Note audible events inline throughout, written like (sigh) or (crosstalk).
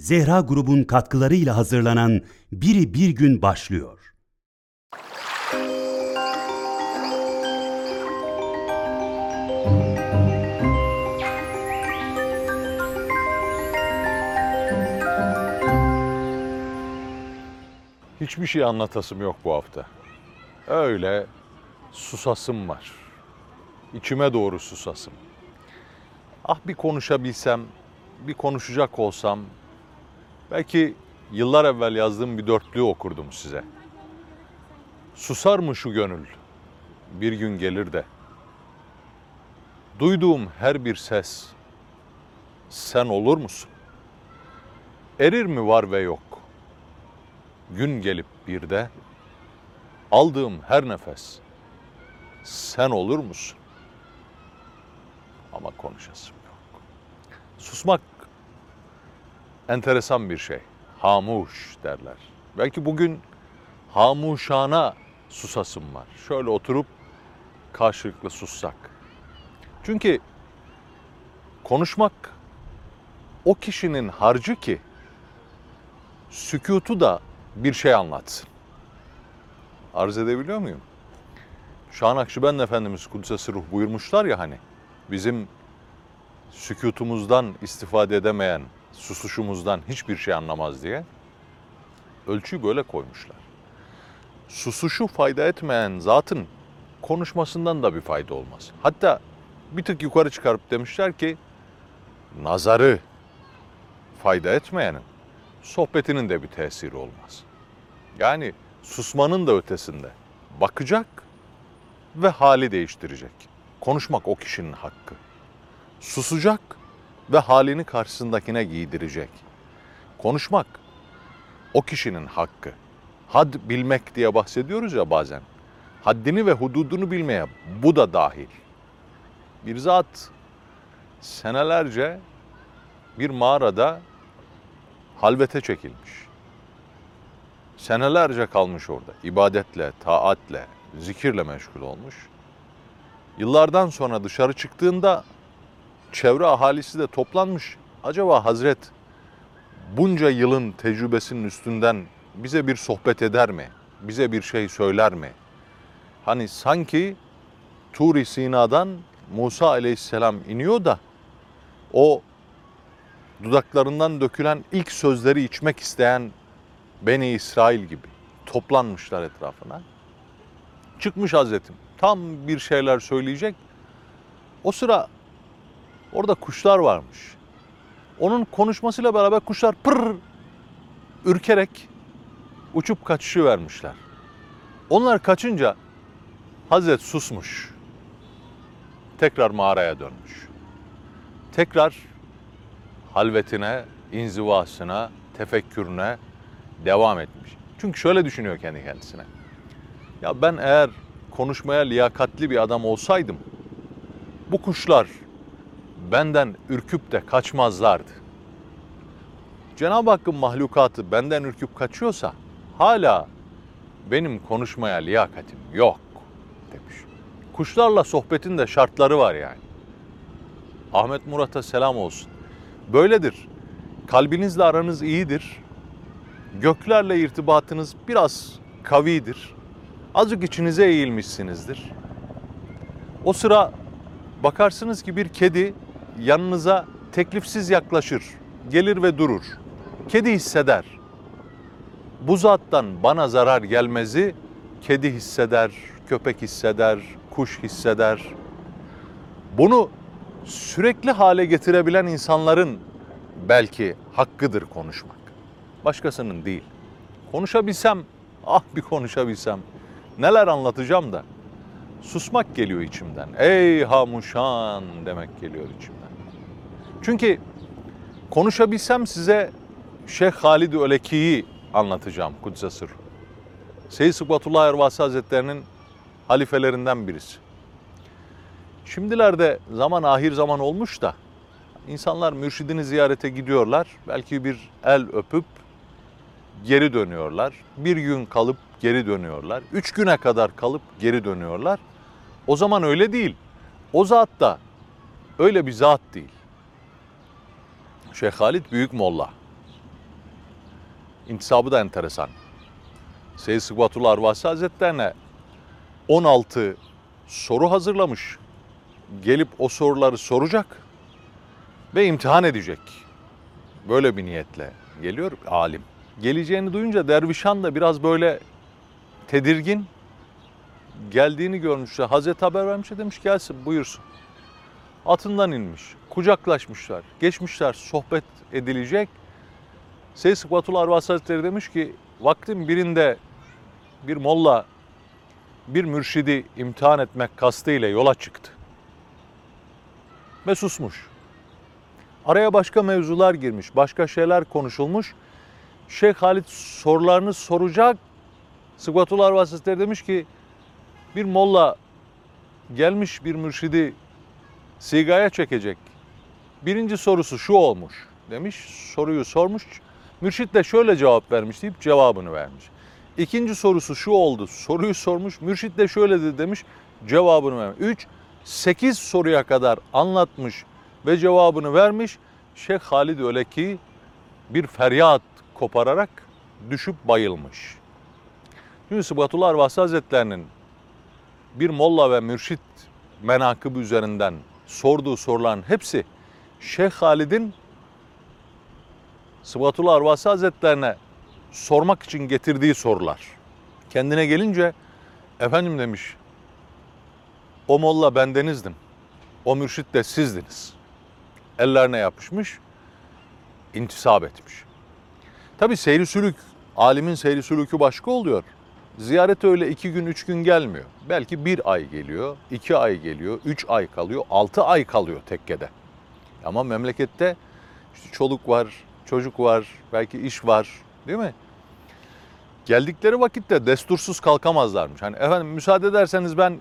Zehra grubun katkılarıyla hazırlanan Biri Bir Gün başlıyor. Hiçbir şey anlatasım yok bu hafta. Öyle susasım var. İçime doğru susasım. Ah bir konuşabilsem, bir konuşacak olsam, belki yıllar evvel yazdığım bir dörtlüğü okurdum size. Susar mı şu gönül? Bir gün gelir de. Duyduğum her bir ses, sen olur musun? Erir mi var ve yok? gün gelip bir de aldığım her nefes sen olur musun? Ama konuşasım yok. Susmak enteresan bir şey. Hamuş derler. Belki bugün hamuşana susasım var. Şöyle oturup karşılıklı sussak. Çünkü konuşmak o kişinin harcı ki sükutu da bir şey anlatsın. Arz edebiliyor muyum? Şah Nakşibend Efendimiz Kudsesi Ruh buyurmuşlar ya hani bizim sükutumuzdan istifade edemeyen, susuşumuzdan hiçbir şey anlamaz diye ölçüyü böyle koymuşlar. Susuşu fayda etmeyen zatın konuşmasından da bir fayda olmaz. Hatta bir tık yukarı çıkarıp demişler ki nazarı fayda etmeyenin sohbetinin de bir tesiri olmaz. Yani susmanın da ötesinde bakacak ve hali değiştirecek. Konuşmak o kişinin hakkı. Susacak ve halini karşısındakine giydirecek. Konuşmak o kişinin hakkı. Had bilmek diye bahsediyoruz ya bazen. Haddini ve hududunu bilmeye bu da dahil. Bir zat senelerce bir mağarada halvete çekilmiş. Senelerce kalmış orada. ibadetle, taatle, zikirle meşgul olmuş. Yıllardan sonra dışarı çıktığında çevre ahalisi de toplanmış. Acaba Hazret bunca yılın tecrübesinin üstünden bize bir sohbet eder mi? Bize bir şey söyler mi? Hani sanki Tur-i Sina'dan Musa aleyhisselam iniyor da o dudaklarından dökülen ilk sözleri içmek isteyen Beni İsrail gibi toplanmışlar etrafına. Çıkmış Hazretim. Tam bir şeyler söyleyecek. O sıra orada kuşlar varmış. Onun konuşmasıyla beraber kuşlar pır ürkerek uçup kaçışı vermişler. Onlar kaçınca Hazret susmuş. Tekrar mağaraya dönmüş. Tekrar halvetine, inzivasına, tefekkürüne devam etmiş. Çünkü şöyle düşünüyor kendi kendisine. Ya ben eğer konuşmaya liyakatli bir adam olsaydım bu kuşlar benden ürküp de kaçmazlardı. Cenab-ı Hakk'ın mahlukatı benden ürküp kaçıyorsa hala benim konuşmaya liyakatim yok demiş. Kuşlarla sohbetin de şartları var yani. Ahmet Murat'a selam olsun. Böyledir. Kalbinizle aranız iyidir. Göklerle irtibatınız biraz kavidir. Azıcık içinize eğilmişsinizdir. O sıra bakarsınız ki bir kedi yanınıza teklifsiz yaklaşır, gelir ve durur. Kedi hisseder. Bu zattan bana zarar gelmezi kedi hisseder, köpek hisseder, kuş hisseder. Bunu sürekli hale getirebilen insanların belki hakkıdır konuşmak. Başkasının değil. Konuşabilsem, ah bir konuşabilsem neler anlatacağım da susmak geliyor içimden. Ey hamuşan demek geliyor içimden. Çünkü konuşabilsem size Şeyh Halid-i Öleki'yi anlatacağım Kudüs'e sır. Seyyid Sıkbatullah Ervasi Hazretleri'nin halifelerinden birisi. Şimdilerde zaman ahir zaman olmuş da insanlar mürşidini ziyarete gidiyorlar. Belki bir el öpüp geri dönüyorlar. Bir gün kalıp geri dönüyorlar. Üç güne kadar kalıp geri dönüyorlar. O zaman öyle değil. O zat da öyle bir zat değil. Şeyh Halid Büyük Molla. intisabı da enteresan. Seyyid Sıkvatullah Arvasi Hazretlerine 16 soru hazırlamış. Gelip o soruları soracak ve imtihan edecek. Böyle bir niyetle geliyor alim. Geleceğini duyunca Dervişan da biraz böyle tedirgin geldiğini görmüşler. Hazreti haber vermiş demiş gelsin buyursun. Atından inmiş, kucaklaşmışlar, geçmişler, sohbet edilecek. Seyyid Sıkvatullah Arvasi Hazretleri demiş ki vaktin birinde bir molla bir mürşidi imtihan etmek kastıyla yola çıktı. Ve susmuş. Araya başka mevzular girmiş, başka şeyler konuşulmuş. Şeyh Halit sorularını soracak. Sıkvatullah Arvasi Hazretleri demiş ki bir molla gelmiş bir mürşidi sigaya çekecek. Birinci sorusu şu olmuş demiş. Soruyu sormuş. Mürşit de şöyle cevap vermiş deyip cevabını vermiş. İkinci sorusu şu oldu. Soruyu sormuş. Mürşit de şöyle dedi demiş. Cevabını vermiş. Üç, sekiz soruya kadar anlatmış ve cevabını vermiş. Şeyh Halid öyle ki bir feryat kopararak düşüp bayılmış. Şimdi Sıbatullah Arvasi Hazretlerinin bir molla ve mürşit menakıbı üzerinden sorduğu soruların hepsi Şeyh Halid'in Sıbatullah Arvasi Hazretlerine sormak için getirdiği sorular. Kendine gelince efendim demiş o molla bendenizdim. O mürşit de sizdiniz. Ellerine yapışmış, intisap etmiş. Tabi seyri sülük, alimin seyri sülükü başka oluyor. Ziyaret öyle iki gün, üç gün gelmiyor. Belki bir ay geliyor, iki ay geliyor, üç ay kalıyor, altı ay kalıyor tekkede. Ama memlekette işte çoluk var, çocuk var, belki iş var değil mi? Geldikleri vakitte destursuz kalkamazlarmış. Hani efendim müsaade ederseniz ben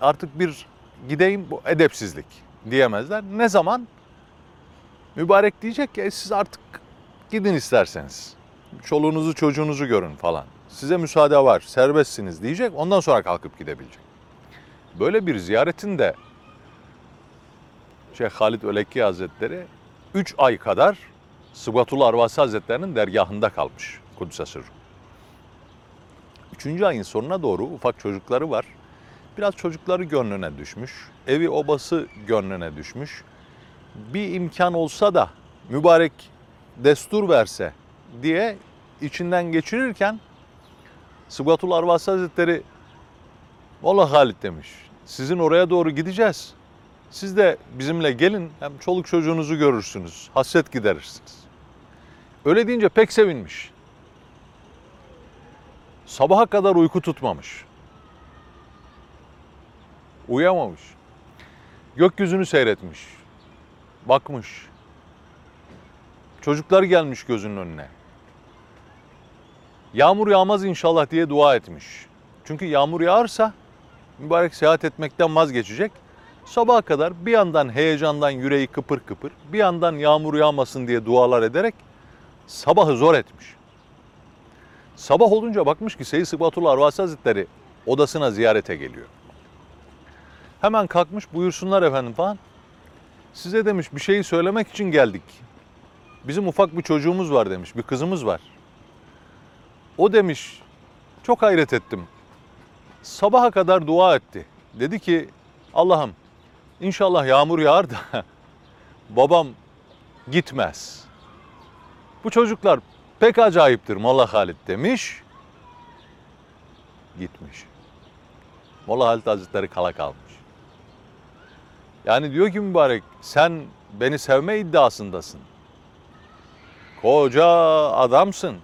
artık bir gideyim bu edepsizlik diyemezler. Ne zaman? Mübarek diyecek ki "E, siz artık gidin isterseniz. Çoluğunuzu çocuğunuzu görün falan. Size müsaade var, serbestsiniz diyecek. Ondan sonra kalkıp gidebilecek. Böyle bir ziyaretin de Şeyh Halid Ölekki Hazretleri 3 ay kadar Sıbatullah Arvasi Hazretlerinin dergahında kalmış Kudüs'e sırrı. Üçüncü ayın sonuna doğru ufak çocukları var. Biraz çocukları gönlüne düşmüş. Evi obası gönlüne düşmüş. Bir imkan olsa da mübarek destur verse diye içinden geçirirken Sıbatullah Arvasi Hazretleri Vallahi Halit demiş. Sizin oraya doğru gideceğiz. Siz de bizimle gelin hem çoluk çocuğunuzu görürsünüz. Hasret giderirsiniz. Öyle deyince pek sevinmiş. Sabaha kadar uyku tutmamış. Uyuyamamış. Gökyüzünü seyretmiş. Bakmış. Çocuklar gelmiş gözünün önüne. Yağmur yağmaz inşallah diye dua etmiş. Çünkü yağmur yağarsa mübarek seyahat etmekten vazgeçecek. Sabaha kadar bir yandan heyecandan yüreği kıpır kıpır, bir yandan yağmur yağmasın diye dualar ederek sabahı zor etmiş. Sabah olunca bakmış ki Seyyid Sıbatullah Arvasi Hazretleri odasına ziyarete geliyor. Hemen kalkmış buyursunlar efendim falan. Size demiş bir şeyi söylemek için geldik. Bizim ufak bir çocuğumuz var demiş, bir kızımız var. O demiş, çok hayret ettim. Sabaha kadar dua etti. Dedi ki, Allah'ım inşallah yağmur yağar da (laughs) babam gitmez. Bu çocuklar pek acayiptir Molla Halit demiş. Gitmiş. Molla Halit Hazretleri kala kalmış. Yani diyor ki mübarek sen beni sevme iddiasındasın. Koca adamsın.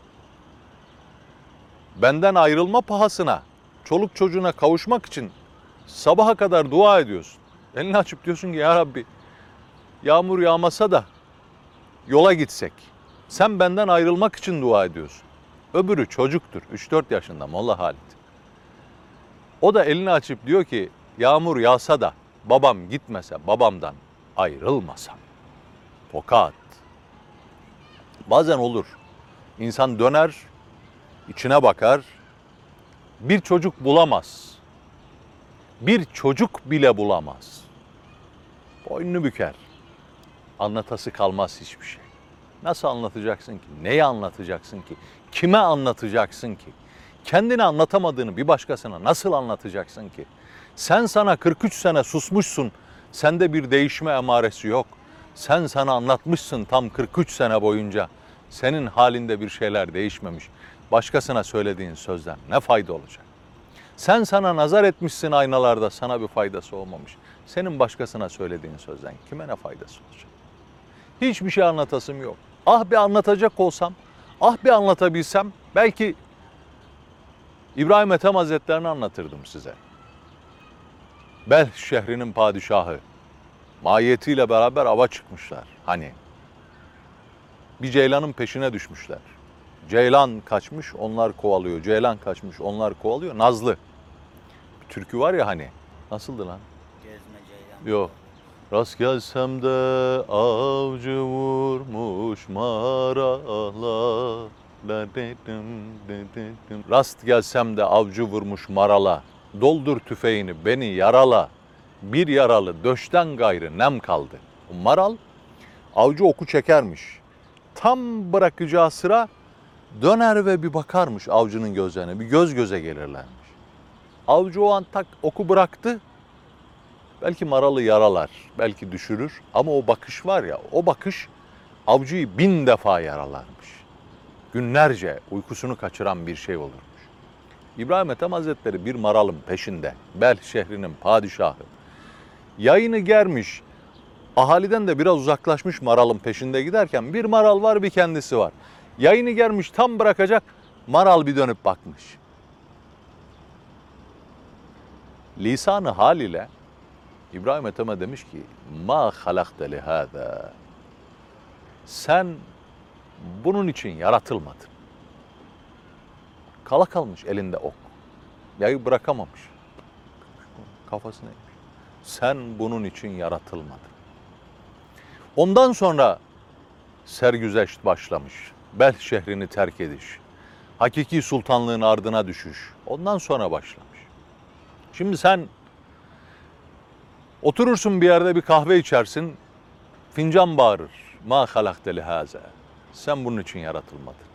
Benden ayrılma pahasına, çoluk çocuğuna kavuşmak için sabaha kadar dua ediyorsun. Elini açıp diyorsun ki ya Rabbi yağmur yağmasa da yola gitsek. Sen benden ayrılmak için dua ediyorsun. Öbürü çocuktur. 3-4 yaşında Molla Halit. O da elini açıp diyor ki yağmur yağsa da babam gitmese, babamdan ayrılmasam. Tokat. Bazen olur. İnsan döner, içine bakar. Bir çocuk bulamaz. Bir çocuk bile bulamaz. Boynunu büker. Anlatası kalmaz hiçbir şey. Nasıl anlatacaksın ki? Neyi anlatacaksın ki? Kime anlatacaksın ki? Kendini anlatamadığını bir başkasına nasıl anlatacaksın ki? Sen sana 43 sene susmuşsun. Sende bir değişme emaresi yok. Sen sana anlatmışsın tam 43 sene boyunca. Senin halinde bir şeyler değişmemiş. Başkasına söylediğin sözden ne fayda olacak? Sen sana nazar etmişsin aynalarda sana bir faydası olmamış. Senin başkasına söylediğin sözden kime ne faydası olacak? Hiçbir şey anlatasım yok. Ah bir anlatacak olsam, ah bir anlatabilsem belki İbrahim Ethem Hazretlerini anlatırdım size. Belh şehrinin padişahı. Mahiyetiyle beraber ava çıkmışlar. Hani bir ceylanın peşine düşmüşler. Ceylan kaçmış, onlar kovalıyor. Ceylan kaçmış, onlar kovalıyor. Nazlı. Türkü var ya hani. Nasıldı lan? Gezme ceylan. Yok. Rast gelsem de avcı vurmuş marala. Rast gelsem de avcı vurmuş marala. Doldur tüfeğini beni yarala. Bir yaralı döşten gayrı nem kaldı. O maral avcı oku çekermiş. Tam bırakacağı sıra döner ve bir bakarmış avcının gözlerine. Bir göz göze gelirlermiş. Avcı o an tak oku bıraktı. Belki maralı yaralar, belki düşürür ama o bakış var ya, o bakış avcıyı bin defa yaralarmış. Günlerce uykusunu kaçıran bir şey olurmuş. İbrahim Ethem Hazretleri bir maralın peşinde, Bel şehrinin padişahı. Yayını germiş, ahaliden de biraz uzaklaşmış maralın peşinde giderken bir maral var bir kendisi var. Yayını germiş tam bırakacak, maral bir dönüp bakmış. Lisanı hal ile İbrahim Ethem'e demiş ki ma halakte lihâzâ sen bunun için yaratılmadın. Kala kalmış elinde ok. Yayı bırakamamış. Kafasına eğmiş. Sen bunun için yaratılmadın. Ondan sonra sergüzeşt başlamış. Bel şehrini terk ediş. Hakiki sultanlığın ardına düşüş. Ondan sonra başlamış. Şimdi sen Oturursun bir yerde bir kahve içersin. Fincan bağırır. Ma halakte lihaza. Sen bunun için yaratılmadın.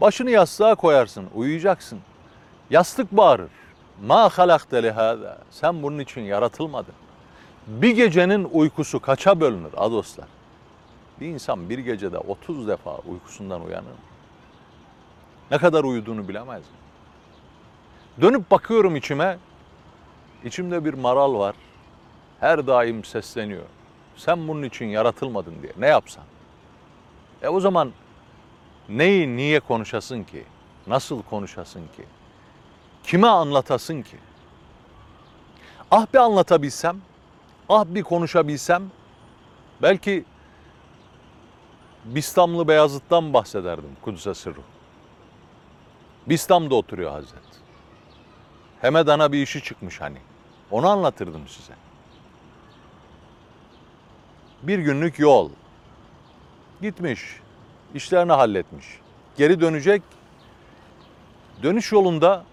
Başını yastığa koyarsın, uyuyacaksın. Yastık bağırır. Ma halakte lihaza. Sen bunun için yaratılmadın. Bir gecenin uykusu kaça bölünür a dostlar? Bir insan bir gecede 30 defa uykusundan uyanır. Ne kadar uyuduğunu bilemez. mi? Dönüp bakıyorum içime. İçimde bir maral var. Her daim sesleniyor. Sen bunun için yaratılmadın diye. Ne yapsan? E o zaman neyi niye konuşasın ki? Nasıl konuşasın ki? Kime anlatasın ki? Ah bir anlatabilsem, ah bir konuşabilsem belki Bistamlı Beyazıt'tan bahsederdim Kudüs'e sırrı. Bistam'da oturuyor Hazret. Hemedan'a bir işi çıkmış hani. Onu anlatırdım size. Bir günlük yol. Gitmiş, işlerini halletmiş. Geri dönecek. Dönüş yolunda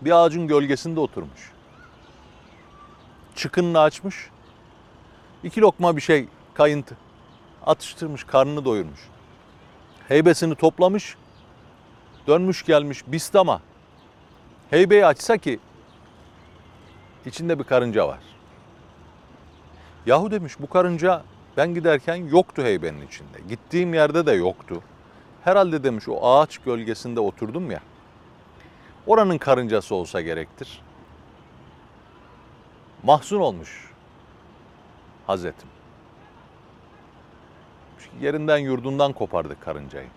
bir ağacın gölgesinde oturmuş. Çıkınını açmış. İki lokma bir şey kayıntı. Atıştırmış, karnını doyurmuş. Heybesini toplamış. Dönmüş gelmiş Bistam'a. Heybeyi açsa ki içinde bir karınca var. Yahu demiş bu karınca ben giderken yoktu heybenin içinde. Gittiğim yerde de yoktu. Herhalde demiş o ağaç gölgesinde oturdum ya. Oranın karıncası olsa gerektir. Mahzun olmuş Hazretim. Yerinden yurdundan kopardık karıncayı.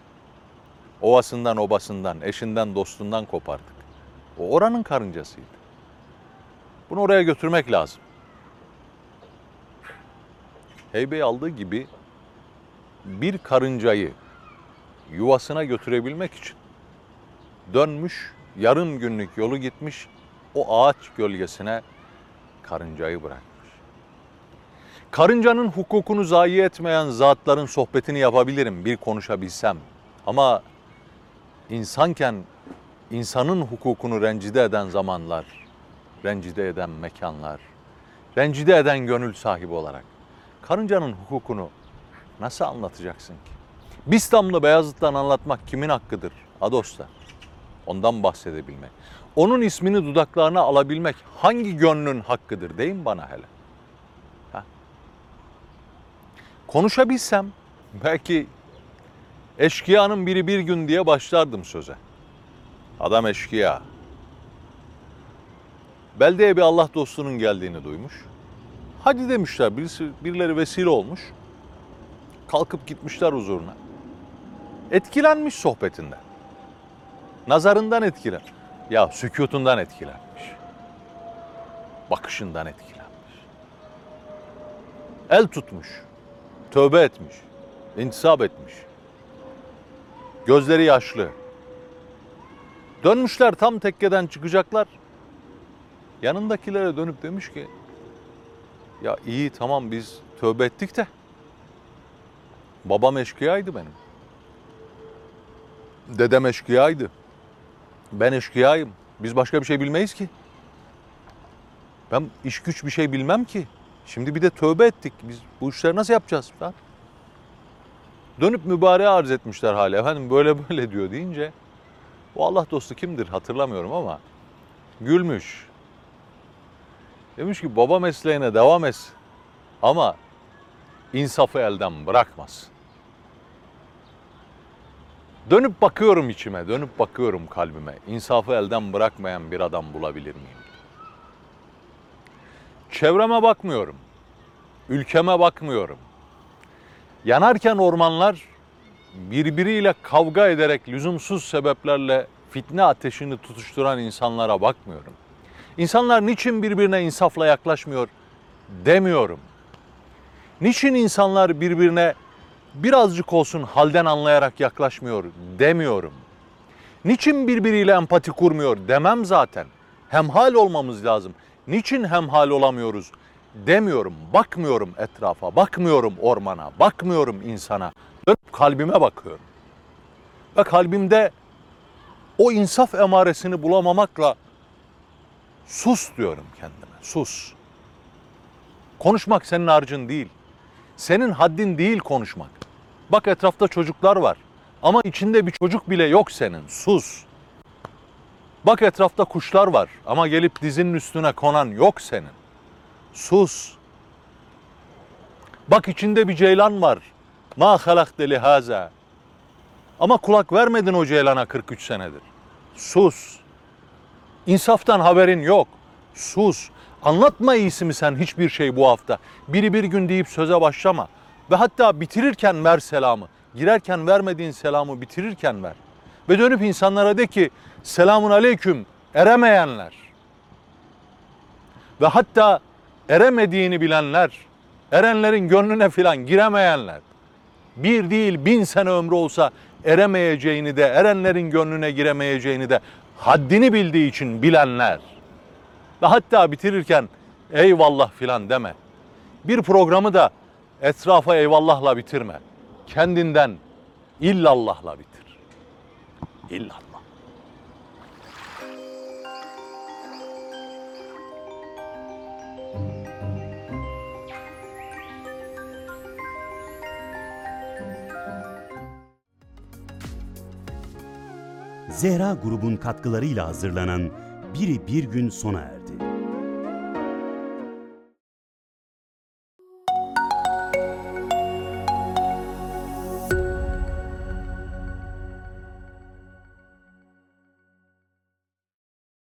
Ovasından obasından, eşinden dostundan kopardık. O oranın karıncasıydı. Bunu oraya götürmek lazım. Heybeyi aldığı gibi bir karıncayı yuvasına götürebilmek için dönmüş, yarım günlük yolu gitmiş, o ağaç gölgesine karıncayı bırakmış. Karıncanın hukukunu zayi etmeyen zatların sohbetini yapabilirim bir konuşabilsem. Ama insanken insanın hukukunu rencide eden zamanlar, rencide eden mekanlar, rencide eden gönül sahibi olarak karıncanın hukukunu Nasıl anlatacaksın ki? Bistamlı Beyazıt'tan anlatmak kimin hakkıdır? Ados'ta. Ondan bahsedebilmek. Onun ismini dudaklarına alabilmek hangi gönlün hakkıdır deyin bana hele. Ha? Konuşabilsem belki eşkıyanın biri bir gün diye başlardım söze. Adam eşkıya. Beldeye bir Allah dostunun geldiğini duymuş. Hadi demişler birisi, birileri vesile olmuş. Kalkıp gitmişler huzuruna. Etkilenmiş sohbetinden. Nazarından etkilen. Ya sükutundan etkilenmiş. Bakışından etkilenmiş. El tutmuş. Tövbe etmiş. intisap etmiş. Gözleri yaşlı. Dönmüşler tam tekkeden çıkacaklar. Yanındakilere dönüp demiş ki ya iyi tamam biz tövbe ettik de babam eşkıyaydı benim. Dedem eşkıyaydı. Ben eşkıyayım. Biz başka bir şey bilmeyiz ki. Ben iş güç bir şey bilmem ki. Şimdi bir de tövbe ettik. Biz bu işleri nasıl yapacağız? falan. Dönüp mübareğe arz etmişler hali. Efendim böyle böyle diyor deyince o Allah dostu kimdir hatırlamıyorum ama gülmüş. Demiş ki baba mesleğine devam et ama insafı elden bırakmaz. Dönüp bakıyorum içime, dönüp bakıyorum kalbime. İnsafı elden bırakmayan bir adam bulabilir miyim? Çevreme bakmıyorum. Ülkeme bakmıyorum. Yanarken ormanlar birbiriyle kavga ederek lüzumsuz sebeplerle fitne ateşini tutuşturan insanlara bakmıyorum. İnsanlar niçin birbirine insafla yaklaşmıyor demiyorum. Niçin insanlar birbirine birazcık olsun halden anlayarak yaklaşmıyor demiyorum. Niçin birbiriyle empati kurmuyor demem zaten. Hemhal olmamız lazım. Niçin hemhal olamıyoruz demiyorum. Bakmıyorum etrafa, bakmıyorum ormana, bakmıyorum insana. Dönüp kalbime bakıyorum. Ve kalbimde o insaf emaresini bulamamakla sus diyorum kendime. Sus. Konuşmak senin harcın değil. Senin haddin değil konuşmak. Bak etrafta çocuklar var. Ama içinde bir çocuk bile yok senin. Sus. Bak etrafta kuşlar var ama gelip dizinin üstüne konan yok senin. Sus. Bak içinde bir ceylan var. Ma halakte lihaza. Ama kulak vermedin o ceylana 43 senedir. Sus. İnsaftan haberin yok. Sus. Anlatma iyisi mi sen hiçbir şey bu hafta. Biri bir gün deyip söze başlama. Ve hatta bitirirken ver selamı. Girerken vermediğin selamı bitirirken ver. Ve dönüp insanlara de ki selamun aleyküm eremeyenler. Ve hatta eremediğini bilenler, erenlerin gönlüne filan giremeyenler. Bir değil bin sene ömrü olsa eremeyeceğini de, erenlerin gönlüne giremeyeceğini de haddini bildiği için bilenler. Ve hatta bitirirken eyvallah filan deme. Bir programı da etrafa eyvallahla bitirme. Kendinden illallahla bitir. İllallah. Zehra grubun katkılarıyla hazırlanan Biri Bir Gün sona erdi.